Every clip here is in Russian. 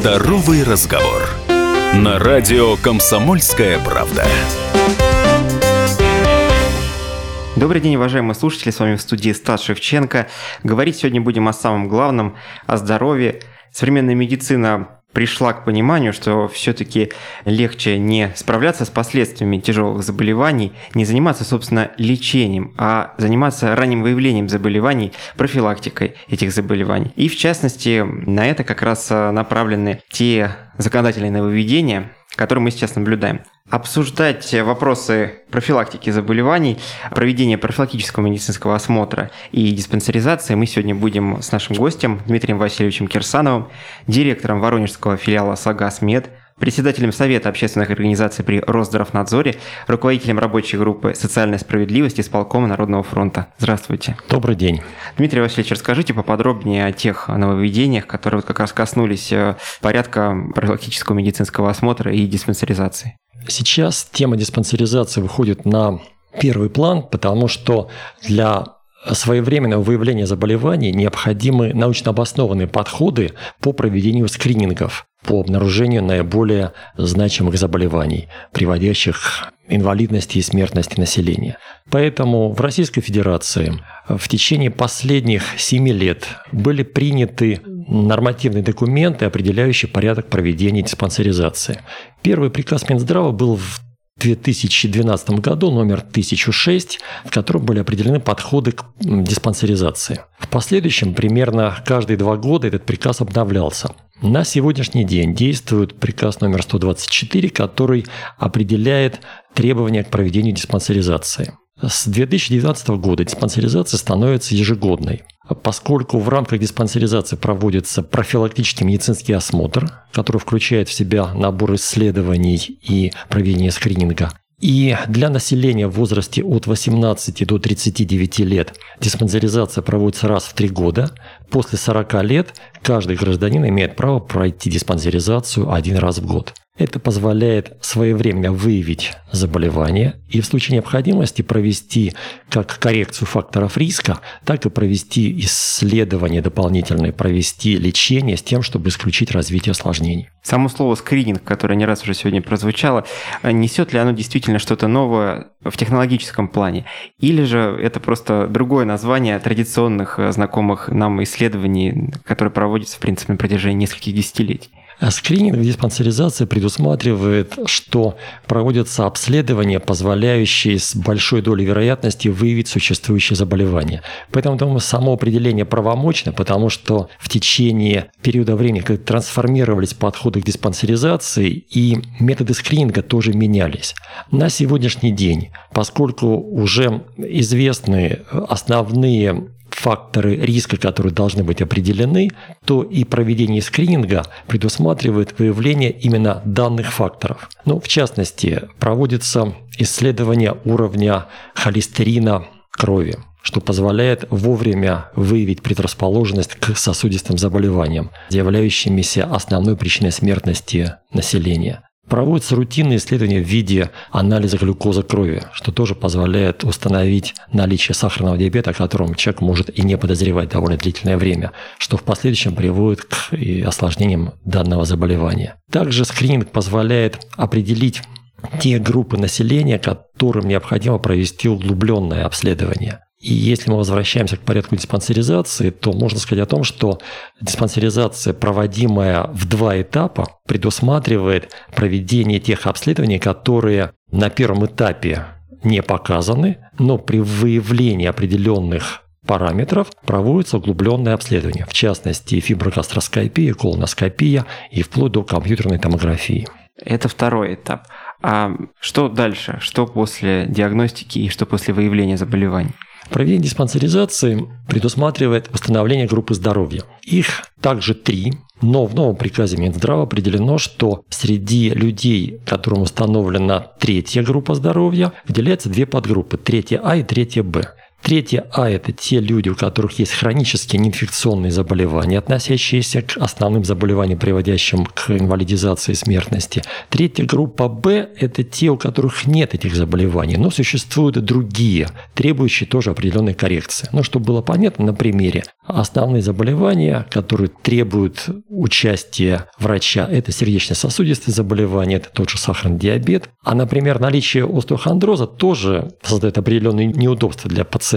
Здоровый разговор. На радио «Комсомольская правда». Добрый день, уважаемые слушатели. С вами в студии Стас Шевченко. Говорить сегодня будем о самом главном, о здоровье. Современная медицина пришла к пониманию, что все-таки легче не справляться с последствиями тяжелых заболеваний, не заниматься, собственно, лечением, а заниматься ранним выявлением заболеваний, профилактикой этих заболеваний. И в частности, на это как раз э, направлены те законодательные нововведения, которые мы сейчас наблюдаем. Обсуждать вопросы профилактики заболеваний, проведения профилактического медицинского осмотра и диспансеризации мы сегодня будем с нашим гостем Дмитрием Васильевичем Кирсановым, директором Воронежского филиала «Сагасмед», председателем Совета общественных организаций при Росздравнадзоре, руководителем рабочей группы «Социальная справедливость» из полкома Народного фронта. Здравствуйте. Добрый день. Дмитрий Васильевич, расскажите поподробнее о тех нововведениях, которые вот как раз коснулись э, порядка профилактического медицинского осмотра и диспансеризации. Сейчас тема диспансеризации выходит на первый план, потому что для своевременного выявления заболеваний необходимы научно обоснованные подходы по проведению скринингов по обнаружению наиболее значимых заболеваний, приводящих инвалидности и смертности населения. Поэтому в Российской Федерации в течение последних семи лет были приняты нормативные документы, определяющие порядок проведения диспансеризации. Первый приказ Минздрава был в 2012 году, номер 1006, в котором были определены подходы к диспансеризации. В последующем, примерно каждые два года, этот приказ обновлялся. На сегодняшний день действует приказ номер 124, который определяет требования к проведению диспансеризации. С 2019 года диспансеризация становится ежегодной, поскольку в рамках диспансеризации проводится профилактический медицинский осмотр, который включает в себя набор исследований и проведение скрининга. И для населения в возрасте от 18 до 39 лет диспансеризация проводится раз в три года. После 40 лет каждый гражданин имеет право пройти диспансеризацию один раз в год. Это позволяет своевременно выявить заболевание и в случае необходимости провести как коррекцию факторов риска, так и провести исследования дополнительные, провести лечение с тем, чтобы исключить развитие осложнений. Само слово скрининг, которое не раз уже сегодня прозвучало, несет ли оно действительно что-то новое в технологическом плане? Или же это просто другое название традиционных знакомых нам исследований, которые проводятся, в принципе, на протяжении нескольких десятилетий? А скрининг диспансеризации предусматривает, что проводятся обследования, позволяющие с большой долей вероятности выявить существующее заболевание. Поэтому, думаю, само определение правомочно, потому что в течение периода времени, когда трансформировались подходы к диспансеризации, и методы скрининга тоже менялись. На сегодняшний день, поскольку уже известны основные факторы риска, которые должны быть определены, то и проведение скрининга предусматривает выявление именно данных факторов. Ну, в частности, проводится исследование уровня холестерина крови что позволяет вовремя выявить предрасположенность к сосудистым заболеваниям, являющимися основной причиной смертности населения. Проводятся рутинные исследования в виде анализа глюкозы крови, что тоже позволяет установить наличие сахарного диабета, о котором человек может и не подозревать довольно длительное время, что в последующем приводит к осложнениям данного заболевания. Также скрининг позволяет определить те группы населения, которым необходимо провести углубленное обследование. И если мы возвращаемся к порядку диспансеризации, то можно сказать о том, что диспансеризация, проводимая в два этапа, предусматривает проведение тех обследований, которые на первом этапе не показаны, но при выявлении определенных параметров проводится углубленное обследование, в частности фиброгастроскопия, колоноскопия и вплоть до компьютерной томографии. Это второй этап. А что дальше? Что после диагностики и что после выявления заболеваний? Проведение диспансеризации предусматривает восстановление группы здоровья. Их также три, но в новом приказе Минздрава определено, что среди людей, которым установлена третья группа здоровья, выделяются две подгруппы – третья А и третья Б. Третье А – это те люди, у которых есть хронические неинфекционные заболевания, относящиеся к основным заболеваниям, приводящим к инвалидизации и смертности. Третья группа Б – это те, у которых нет этих заболеваний, но существуют другие, требующие тоже определенной коррекции. Ну, чтобы было понятно на примере, основные заболевания, которые требуют участия врача, это сердечно-сосудистые заболевания, это тот же сахарный диабет. А, например, наличие остеохондроза тоже создает определенные неудобства для пациента.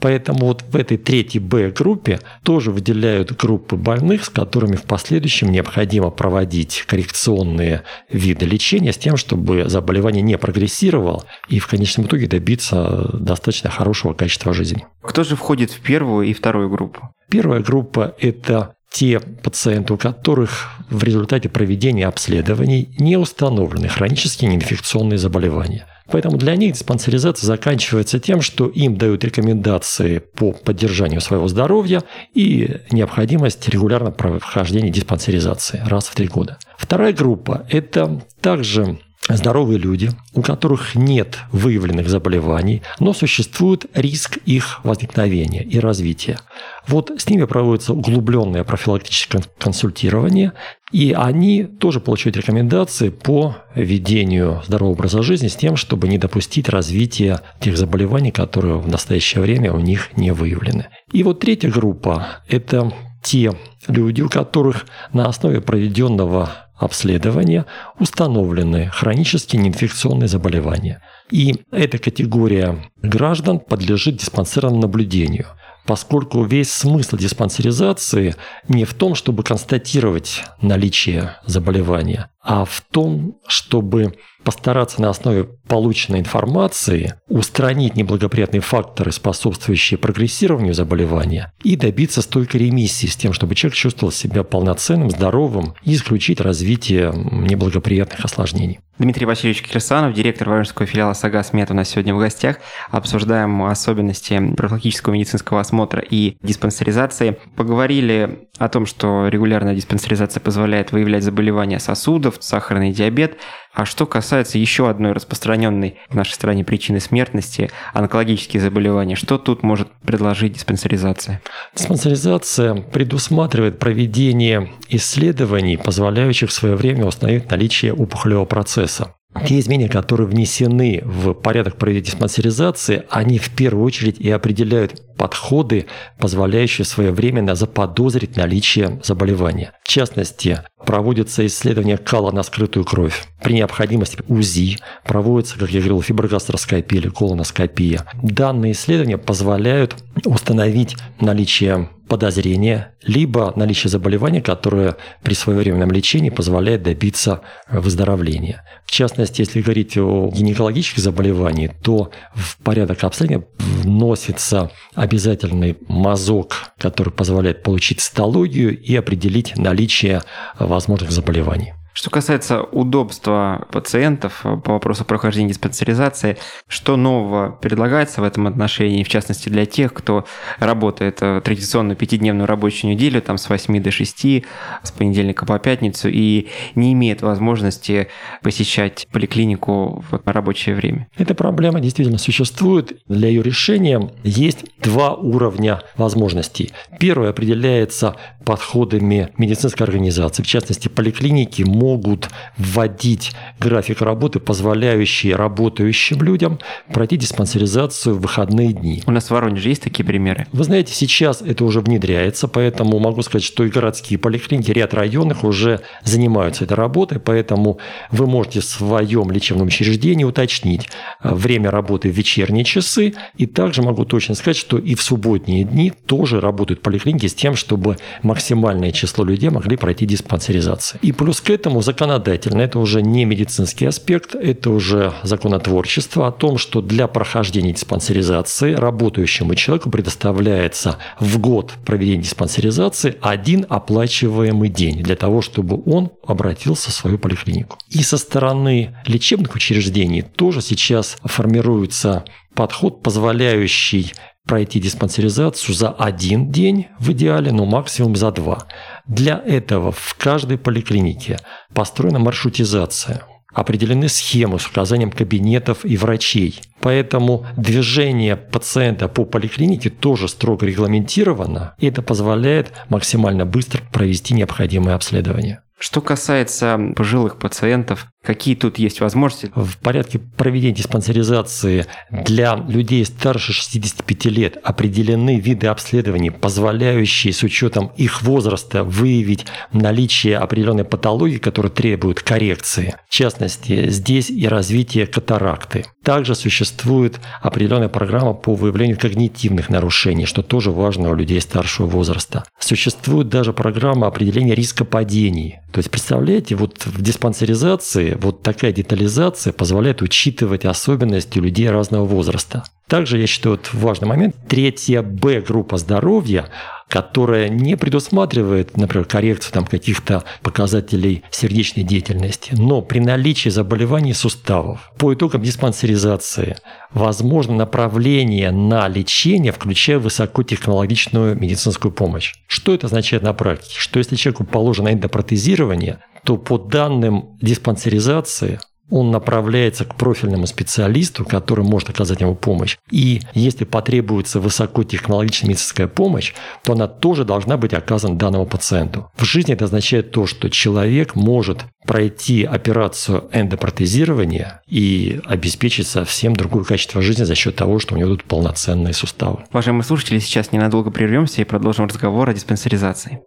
Поэтому вот в этой третьей Б-группе тоже выделяют группы больных, с которыми в последующем необходимо проводить коррекционные виды лечения с тем, чтобы заболевание не прогрессировало и в конечном итоге добиться достаточно хорошего качества жизни. Кто же входит в первую и вторую группу? Первая группа – это те пациенты, у которых в результате проведения обследований не установлены хронические неинфекционные заболевания. Поэтому для них диспансеризация заканчивается тем, что им дают рекомендации по поддержанию своего здоровья и необходимость регулярно прохождения диспансеризации раз в три года. Вторая группа – это также здоровые люди, у которых нет выявленных заболеваний, но существует риск их возникновения и развития. Вот с ними проводится углубленное профилактическое консультирование, и они тоже получают рекомендации по ведению здорового образа жизни с тем, чтобы не допустить развития тех заболеваний, которые в настоящее время у них не выявлены. И вот третья группа – это те люди, у которых на основе проведенного обследования установлены хронические неинфекционные заболевания. И эта категория граждан подлежит диспансерному наблюдению поскольку весь смысл диспансеризации не в том, чтобы констатировать наличие заболевания, а в том, чтобы постараться на основе полученной информации устранить неблагоприятные факторы, способствующие прогрессированию заболевания, и добиться стойкой ремиссии с тем, чтобы человек чувствовал себя полноценным, здоровым и исключить развитие неблагоприятных осложнений. Дмитрий Васильевич Кирсанов, директор Воронежского филиала САГАС МЕД у нас сегодня в гостях. Обсуждаем особенности профилактического медицинского осмотра и диспансеризации. Поговорили о том, что регулярная диспансеризация позволяет выявлять заболевания сосудов, сахарный диабет. А что касается еще одной распространенной в нашей стране причины смертности – онкологические заболевания, что тут может предложить диспансеризация? Диспансеризация предусматривает проведение исследований, позволяющих в свое время установить наличие опухолевого процесса. Те изменения, которые внесены в порядок проведения диспансеризации, они в первую очередь и определяют подходы, позволяющие своевременно заподозрить наличие заболевания. В частности, проводится исследование кала на скрытую кровь. При необходимости УЗИ проводится, как я говорил, фиброгастроскопия или колоноскопия. Данные исследования позволяют установить наличие подозрения, либо наличие заболевания, которое при своевременном лечении позволяет добиться выздоровления. В частности, если говорить о гинекологических заболеваниях, то в порядок обследования вносится обязательный мазок, который позволяет получить цитологию и определить наличие возможных заболеваний. Что касается удобства пациентов по вопросу прохождения диспансеризации, что нового предлагается в этом отношении, в частности для тех, кто работает в традиционную пятидневную рабочую неделю, там с 8 до 6, с понедельника по пятницу, и не имеет возможности посещать поликлинику в рабочее время? Эта проблема действительно существует. Для ее решения есть два уровня возможностей. Первый определяется подходами медицинской организации, в частности поликлиники, могут вводить график работы, позволяющий работающим людям пройти диспансеризацию в выходные дни. У нас в Воронеже есть такие примеры? Вы знаете, сейчас это уже внедряется, поэтому могу сказать, что и городские поликлиники, ряд районных уже занимаются этой работой, поэтому вы можете в своем лечебном учреждении уточнить э, время работы в вечерние часы, и также могу точно сказать, что и в субботние дни тоже работают поликлиники с тем, чтобы максимальное число людей могли пройти диспансеризацию. И плюс к этому законодательно, это уже не медицинский аспект, это уже законотворчество о том, что для прохождения диспансеризации работающему человеку предоставляется в год проведения диспансеризации один оплачиваемый день для того, чтобы он обратился в свою поликлинику. И со стороны лечебных учреждений тоже сейчас формируется подход, позволяющий пройти диспансеризацию за один день в идеале, но максимум за два. Для этого в каждой поликлинике построена маршрутизация. определены схемы с указанием кабинетов и врачей. Поэтому движение пациента по поликлинике тоже строго регламентировано, и это позволяет максимально быстро провести необходимое обследование. Что касается пожилых пациентов, какие тут есть возможности? В порядке проведения диспансеризации для людей старше 65 лет определены виды обследований, позволяющие с учетом их возраста выявить наличие определенной патологии, которая требует коррекции. В частности, здесь и развитие катаракты. Также существует определенная программа по выявлению когнитивных нарушений, что тоже важно у людей старшего возраста. Существует даже программа определения риска падений. То есть, представляете, вот в диспансеризации вот такая детализация позволяет учитывать особенности людей разного возраста. Также, я считаю, вот важный момент, третья Б-группа здоровья, которая не предусматривает, например, коррекцию там, каких-то показателей сердечной деятельности, но при наличии заболеваний суставов по итогам диспансеризации возможно направление на лечение, включая высокотехнологичную медицинскую помощь. Что это означает на практике? Что если человеку положено эндопротезирование, то по данным диспансеризации он направляется к профильному специалисту, который может оказать ему помощь. И если потребуется высокотехнологичная медицинская помощь, то она тоже должна быть оказана данному пациенту. В жизни это означает то, что человек может пройти операцию эндопротезирования и обеспечить совсем другое качество жизни за счет того, что у него тут полноценные суставы. Уважаемые слушатели, сейчас ненадолго прервемся и продолжим разговор о диспансеризации.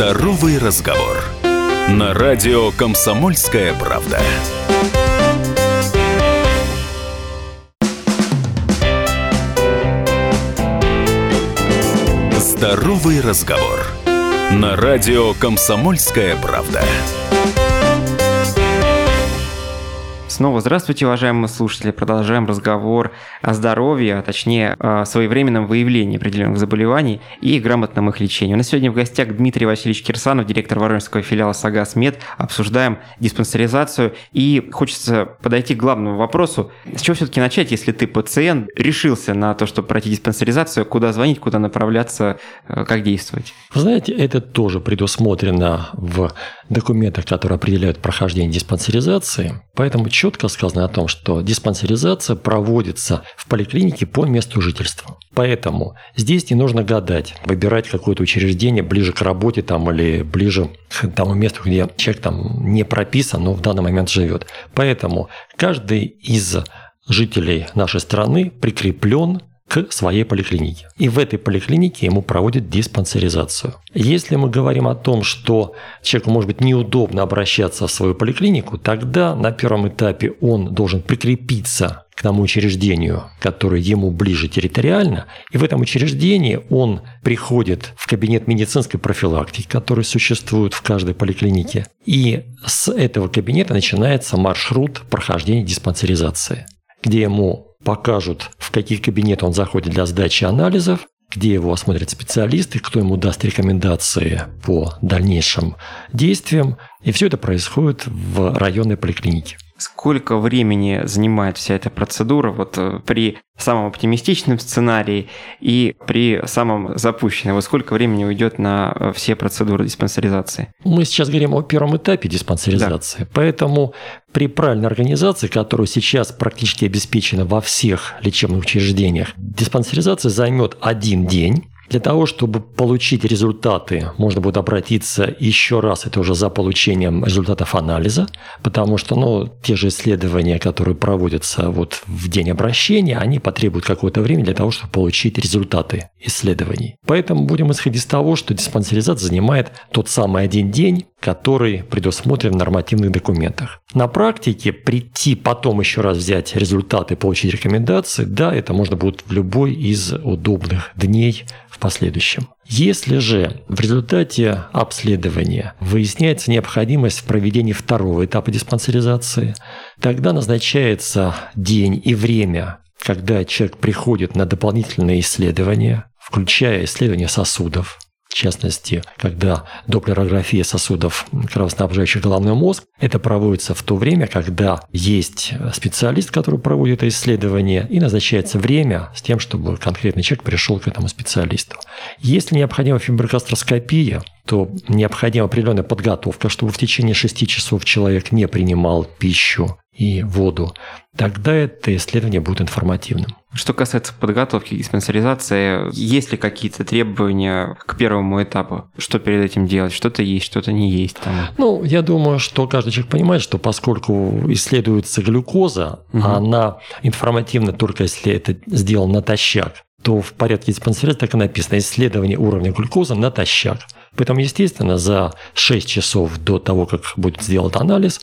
Здоровый разговор. На радио Комсомольская правда. Здоровый разговор. На радио Комсомольская правда. Снова здравствуйте, уважаемые слушатели. Продолжаем разговор о здоровье, а точнее о своевременном выявлении определенных заболеваний и грамотном их лечении. У нас сегодня в гостях Дмитрий Васильевич Кирсанов, директор Воронежского филиала Сагас Мед. Обсуждаем диспансеризацию и хочется подойти к главному вопросу. С чего все-таки начать, если ты пациент, решился на то, чтобы пройти диспансеризацию, куда звонить, куда направляться, э, как действовать? Вы знаете, это тоже предусмотрено в документах, которые определяют прохождение диспансеризации. Поэтому четко сказано о том, что диспансеризация проводится в поликлинике по месту жительства. Поэтому здесь не нужно гадать, выбирать какое-то учреждение ближе к работе там, или ближе к тому месту, где человек там не прописан, но в данный момент живет. Поэтому каждый из жителей нашей страны прикреплен к своей поликлинике. И в этой поликлинике ему проводят диспансеризацию. Если мы говорим о том, что человеку может быть неудобно обращаться в свою поликлинику, тогда на первом этапе он должен прикрепиться к тому учреждению, которое ему ближе территориально, и в этом учреждении он приходит в кабинет медицинской профилактики, который существует в каждой поликлинике, и с этого кабинета начинается маршрут прохождения диспансеризации, где ему покажут, в какие кабинеты он заходит для сдачи анализов, где его осмотрят специалисты, кто ему даст рекомендации по дальнейшим действиям. И все это происходит в районной поликлинике. Сколько времени занимает вся эта процедура вот э, при самом оптимистичном сценарии и при самом запущенном? Вот сколько времени уйдет на э, все процедуры диспансеризации? Мы сейчас говорим о первом этапе диспансеризации, да. поэтому при правильной организации, которая сейчас практически обеспечена во всех лечебных учреждениях, диспансеризация займет один день, для того, чтобы получить результаты, можно будет обратиться еще раз, это уже за получением результатов анализа, потому что ну, те же исследования, которые проводятся вот в день обращения, они потребуют какое-то время для того, чтобы получить результаты исследований. Поэтому будем исходить из того, что диспансеризация занимает тот самый один день, который предусмотрен в нормативных документах. На практике прийти потом еще раз взять результаты, получить рекомендации, да, это можно будет в любой из удобных дней в последующем. Если же в результате обследования выясняется необходимость в проведении второго этапа диспансеризации, тогда назначается день и время, когда человек приходит на дополнительные исследования, включая исследование сосудов, частности, когда доплерография сосудов, кровоснабжающих головной мозг, это проводится в то время, когда есть специалист, который проводит исследование, и назначается время с тем, чтобы конкретный человек пришел к этому специалисту. Если необходима фиброкастроскопия, то необходима определенная подготовка, чтобы в течение 6 часов человек не принимал пищу и воду, тогда это исследование будет информативным. Что касается подготовки и спонсоризации, есть ли какие-то требования к первому этапу? Что перед этим делать? Что-то есть, что-то не есть? Там? Ну, я думаю, что каждый человек понимает, что поскольку исследуется глюкоза, угу. она информативна только если это сделано натощак, то в порядке диспансеризации так и написано «исследование уровня глюкозы натощак». Поэтому, естественно, за 6 часов до того, как будет сделан анализ,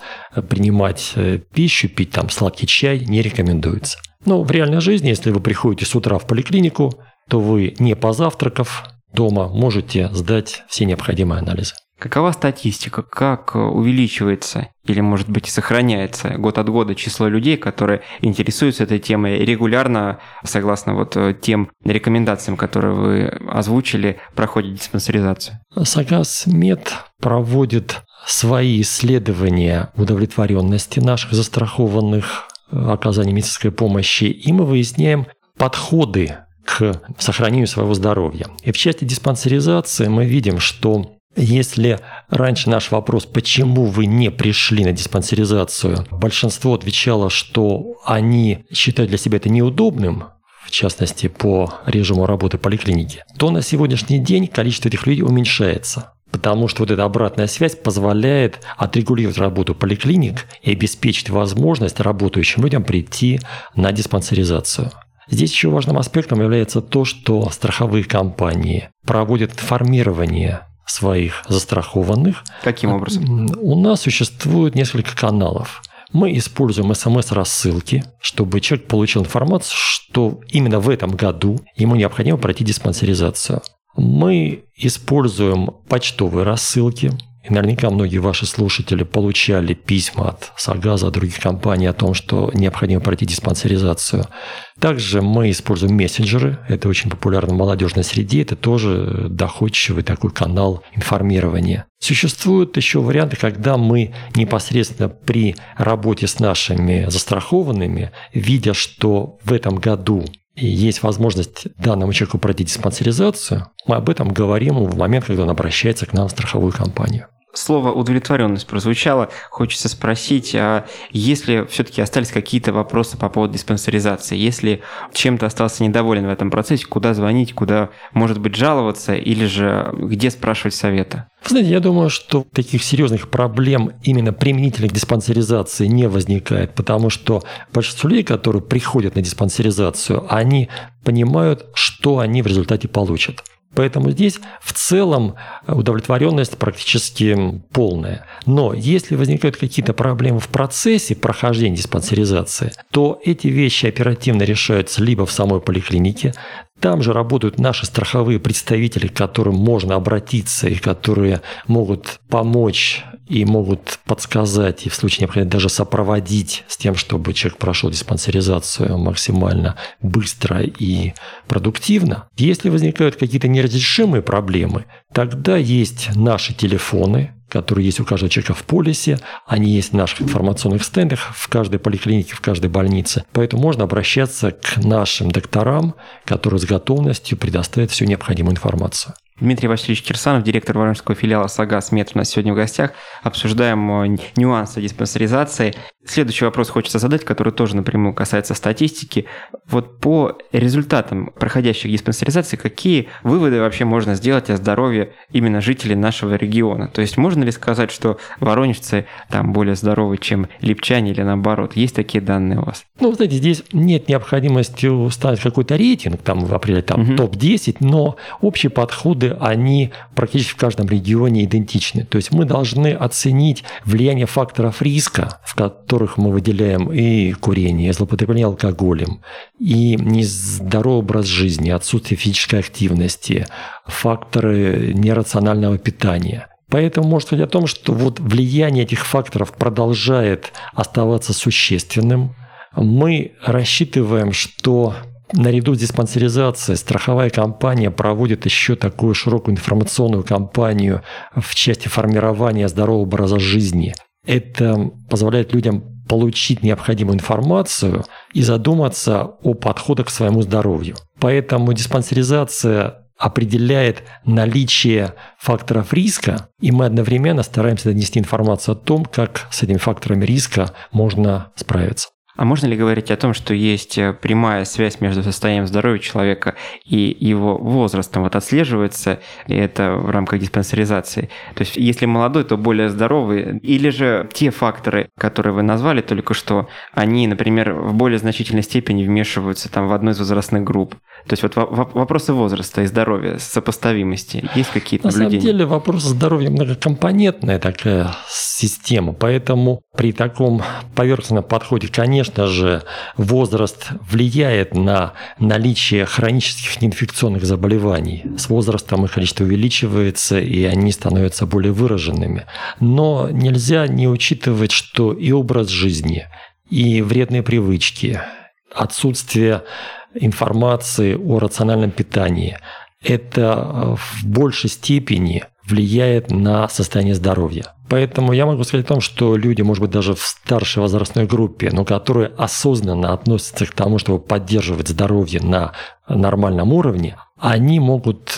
принимать э, пищу, пить там сладкий чай не рекомендуется. Но в реальной жизни, если вы приходите с утра в поликлинику, то вы не позавтракав дома можете сдать все необходимые анализы. Какова статистика? Как увеличивается или, может быть, сохраняется год от года число людей, которые интересуются этой темой регулярно, согласно вот тем рекомендациям, которые вы озвучили, проходит диспансеризацию? Сагас Мед проводит свои исследования удовлетворенности наших застрахованных э, оказания медицинской помощи, и мы выясняем подходы к сохранению своего здоровья. И в части диспансеризации мы видим, что если раньше наш вопрос, почему вы не пришли на диспансеризацию, большинство отвечало, что они считают для себя это неудобным, в частности по режиму работы поликлиники, то на сегодняшний день количество этих людей уменьшается. Потому что вот эта обратная связь позволяет отрегулировать работу поликлиник и обеспечить возможность работающим людям прийти на диспансеризацию. Здесь еще важным аспектом является то, что страховые компании проводят информирование своих застрахованных. Каким образом? У нас существует несколько каналов. Мы используем смс-рассылки, чтобы человек получил информацию, что именно в этом году ему необходимо пройти диспансеризацию. Мы используем почтовые рассылки, и наверняка многие ваши слушатели получали письма от Сагаза, от других компаний о том, что необходимо пройти диспансеризацию. Также мы используем мессенджеры. Это очень популярно в молодежной среде. Это тоже доходчивый такой канал информирования. Существуют еще варианты, когда мы непосредственно при работе с нашими застрахованными, видя, что в этом году и есть возможность данному человеку пройти диспансеризацию, мы об этом говорим в момент, когда он обращается к нам в страховую компанию слово удовлетворенность прозвучало, хочется спросить, а если все-таки остались какие-то вопросы по поводу диспансеризации, если чем-то остался недоволен в этом процессе, куда звонить, куда, может быть, жаловаться? Или же где спрашивать совета? Знаете, я думаю, что таких серьезных проблем именно применительных к диспансеризации не возникает, потому что большинство людей, которые приходят на диспансеризацию, они понимают, что они в результате получат. Поэтому здесь в целом удовлетворенность практически полная. Но если возникают какие-то проблемы в процессе прохождения диспансеризации, то эти вещи оперативно решаются либо в самой поликлинике, там же работают наши страховые представители, к которым можно обратиться и которые могут помочь и могут подсказать и в случае необходимости даже сопроводить с тем, чтобы человек прошел диспансеризацию максимально быстро и продуктивно. Если возникают какие-то неразрешимые проблемы, тогда есть наши телефоны, которые есть у каждого человека в полисе, они есть в наших информационных стендах в каждой поликлинике, в каждой больнице. Поэтому можно обращаться к нашим докторам, которые с готовностью предоставят всю необходимую информацию. Дмитрий Васильевич Кирсанов, директор Воронежского филиала «Сагаз Мет» у нас сегодня в гостях. Обсуждаем э, нюансы диспансеризации. Следующий вопрос хочется задать, который тоже напрямую касается статистики. Вот по результатам проходящих диспансеризаций, какие выводы вообще можно сделать о здоровье именно жителей нашего региона? То есть можно ли сказать, что воронежцы там более здоровы, чем липчане или наоборот? Есть такие данные у вас? Ну, знаете, здесь нет необходимости ставить какой-то рейтинг, там определять там угу. топ-10, но общие подходы, они практически в каждом регионе идентичны. То есть мы должны оценить влияние факторов риска, в которых мы выделяем и курение, и злоупотребление алкоголем, и нездоровый образ жизни, отсутствие физической активности, факторы нерационального питания. Поэтому может быть о том, что вот влияние этих факторов продолжает оставаться существенным. Мы рассчитываем, что наряду с диспансеризацией страховая компания проводит еще такую широкую информационную кампанию в части формирования здорового образа жизни. Это позволяет людям получить необходимую информацию и задуматься о подходах к своему здоровью. Поэтому диспансеризация определяет наличие факторов риска, и мы одновременно стараемся донести информацию о том, как с этими факторами риска можно справиться. А можно ли говорить о том, что есть э, прямая связь между состоянием здоровья человека и его возрастом? Вот отслеживается это в рамках диспансеризации. То есть если молодой, то более здоровый. Или же те факторы, которые вы назвали только что, они, например, в более значительной степени вмешиваются там в одну из возрастных групп. То есть вот вопросы возраста и здоровья, сопоставимости, есть какие-то наблюдения? На самом деле вопрос здоровья многокомпонентная такая система, поэтому при таком поверхностном подходе, конечно же, возраст влияет на наличие хронических неинфекционных заболеваний. С возрастом их количество увеличивается, и они становятся более выраженными. Но нельзя не учитывать, что и образ жизни, и вредные привычки, отсутствие информации о рациональном питании. Это в большей степени влияет на состояние здоровья. Поэтому я могу сказать о том, что люди, может быть, даже в старшей возрастной группе, но которые осознанно относятся к тому, чтобы поддерживать здоровье на нормальном уровне, они могут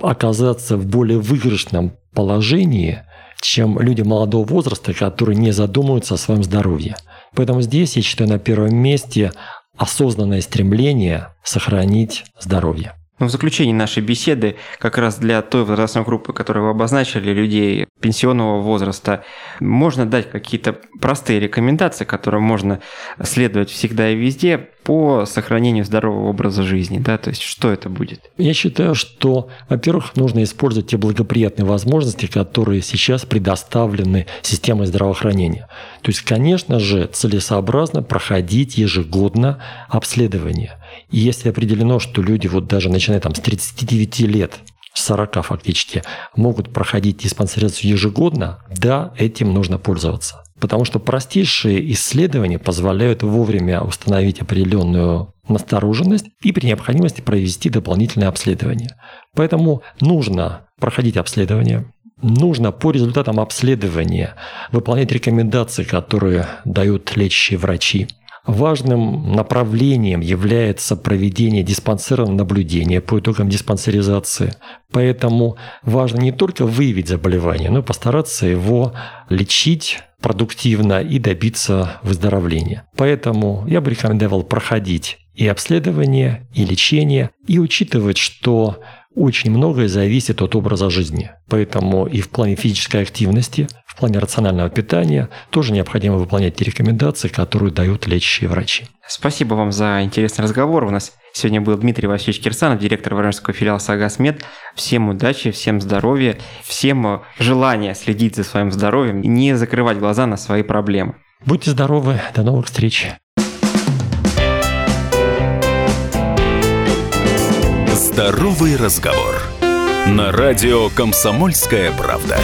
оказаться в более выигрышном положении, чем люди молодого возраста, которые не задумываются о своем здоровье. Поэтому здесь, я считаю, на первом месте осознанное стремление сохранить здоровье. Ну, в заключении нашей беседы, как раз для той возрастной группы, которую вы обозначили, людей пенсионного возраста, можно дать какие-то простые рекомендации, которым можно следовать всегда и везде по сохранению здорового образа жизни, да, то есть что это будет? Я считаю, что, во-первых, нужно использовать те благоприятные возможности, которые сейчас предоставлены системой здравоохранения. То есть, конечно же, целесообразно проходить ежегодно обследование – и если определено, что люди вот даже начиная там с 39 лет, 40 фактически, могут проходить диспансеризацию ежегодно, да, этим нужно пользоваться. Потому что простейшие исследования позволяют вовремя установить определенную настороженность и при необходимости провести дополнительное обследование. Поэтому нужно проходить обследование, нужно по результатам обследования выполнять рекомендации, которые дают лечащие врачи, Важным направлением является проведение диспансерного наблюдения по итогам диспансеризации. Поэтому важно не только выявить заболевание, но и постараться его лечить продуктивно и добиться выздоровления. Поэтому я бы рекомендовал проходить и обследование, и лечение, и учитывать, что очень многое зависит от образа жизни. Поэтому и в плане физической активности, в плане рационального питания тоже необходимо выполнять те рекомендации, которые дают лечащие врачи. Спасибо вам за интересный разговор. У нас сегодня был Дмитрий Васильевич Кирсанов, директор Воронежского филиала «Сагасмед». Всем удачи, всем здоровья, всем желания следить за своим здоровьем и не закрывать глаза на свои проблемы. Будьте здоровы, до новых встреч. Здоровый разговор. На радио «Комсомольская правда».